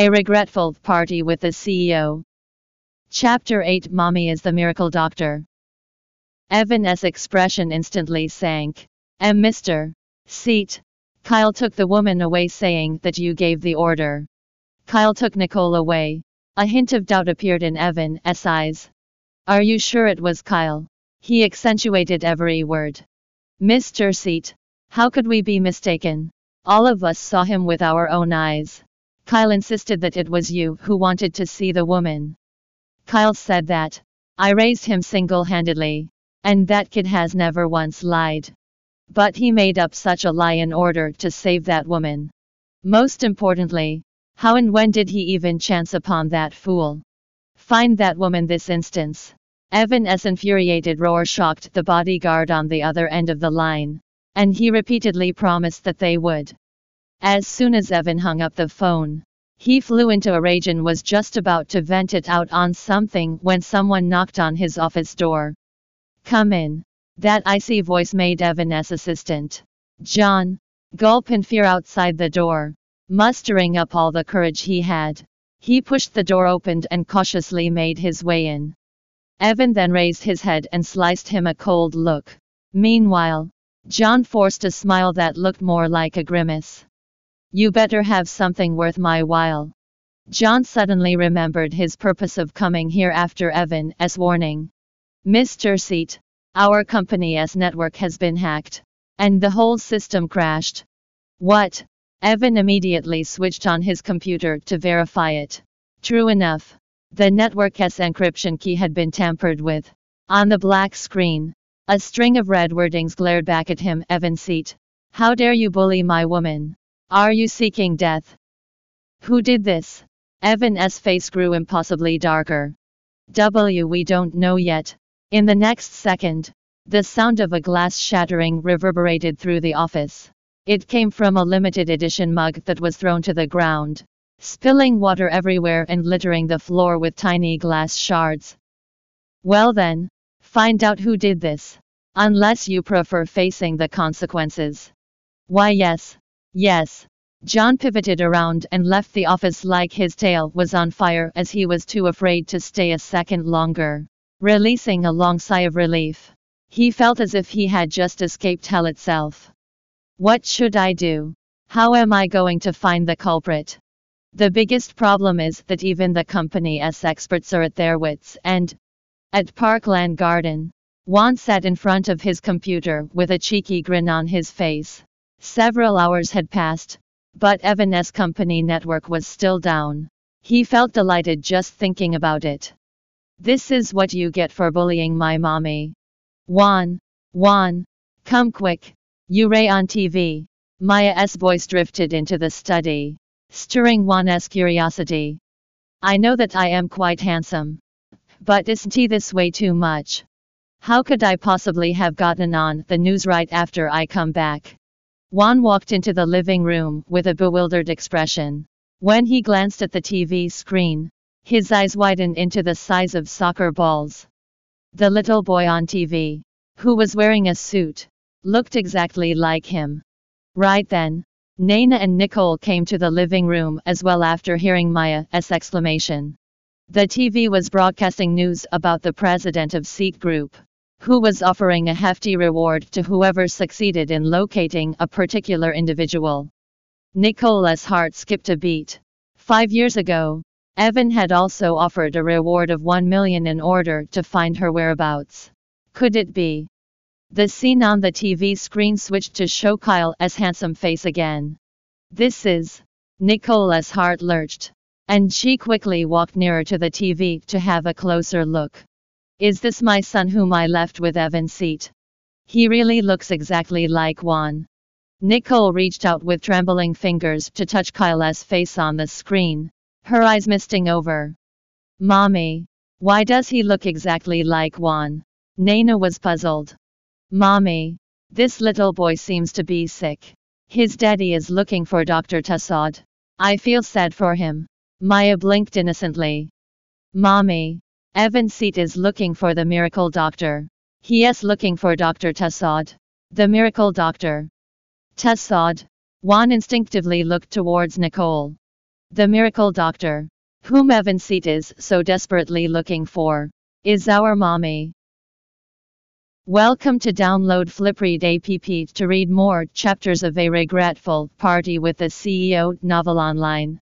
A regretful party with the CEO. Chapter 8 Mommy is the Miracle Doctor. Evan's expression instantly sank. And Mr. Seet. Kyle took the woman away saying that you gave the order. Kyle took Nicole away. A hint of doubt appeared in Evan's eyes. Are you sure it was Kyle? He accentuated every word. Mr. Seet. How could we be mistaken? All of us saw him with our own eyes. Kyle insisted that it was you who wanted to see the woman. Kyle said that. I raised him single-handedly. And that kid has never once lied. But he made up such a lie in order to save that woman. Most importantly, how and when did he even chance upon that fool? Find that woman this instance. Evan's infuriated roar shocked the bodyguard on the other end of the line, and he repeatedly promised that they would. As soon as Evan hung up the phone, he flew into a rage and was just about to vent it out on something when someone knocked on his office door. Come in. That icy voice made Evan's assistant, John, gulp in fear outside the door. Mustering up all the courage he had, he pushed the door open and cautiously made his way in. Evan then raised his head and sliced him a cold look. Meanwhile, John forced a smile that looked more like a grimace. You better have something worth my while. John suddenly remembered his purpose of coming here after Evan's warning. Mr. Seet, our company's network has been hacked. And the whole system crashed. What? Evan immediately switched on his computer to verify it. True enough. The network's encryption key had been tampered with. On the black screen, a string of red wordings glared back at him Evan Seet. How dare you bully my woman? Are you seeking death? Who did this? Evan's face grew impossibly darker. W. We don't know yet. In the next second, the sound of a glass shattering reverberated through the office. It came from a limited edition mug that was thrown to the ground spilling water everywhere and littering the floor with tiny glass shards. Well then, find out who did this. Unless you prefer facing the consequences. Why yes, yes. John pivoted around and left the office like his tail was on fire as he was too afraid to stay a second longer. Releasing a long sigh of relief. He felt as if he had just escaped hell itself. What should I do? How am I going to find the culprit? The biggest problem is that even the company's experts are at their wits' end. At Parkland Garden, Juan sat in front of his computer with a cheeky grin on his face. Several hours had passed, but Evan's company network was still down. He felt delighted just thinking about it. This is what you get for bullying my mommy. Juan, Juan, come quick. You Ray on TV. Maya's voice drifted into the study stirring Juan's curiosity. I know that I am quite handsome. But isn't he this way too much? How could I possibly have gotten on the news right after I come back? Juan walked into the living room with a bewildered expression. When he glanced at the TV screen, his eyes widened into the size of soccer balls. The little boy on TV, who was wearing a suit, looked exactly like him. Right then, Naina and Nicole came to the living room as well after hearing Maya's exclamation. The TV was broadcasting news about the president of Seet Group, who was offering a hefty reward to whoever succeeded in locating a particular individual. Nicole's heart skipped a beat. Five years ago, Evan had also offered a reward of 1 million in order to find her whereabouts. Could it be? The scene on the TV screen switched to show Kyle's handsome face again. This is. Nicole's heart lurched. And she quickly walked nearer to the TV to have a closer look. Is this my son whom I left with Evan Seet? He really looks exactly like Juan. Nicole reached out with trembling fingers to touch Kyle's face on the screen, her eyes misting over. Mommy, why does he look exactly like Juan? Naina was puzzled. Mommy, this little boy seems to be sick. His daddy is looking for Dr. Tassad. I feel sad for him. Maya blinked innocently. Mommy, Evan Seet is looking for the miracle doctor. He is looking for Dr. Tassad. The miracle doctor. Tassad. Juan instinctively looked towards Nicole. The miracle doctor, whom Evan Seet is so desperately looking for, is our mommy. Welcome to download Flipread app to read more chapters of A Regretful Party with the CEO novel online.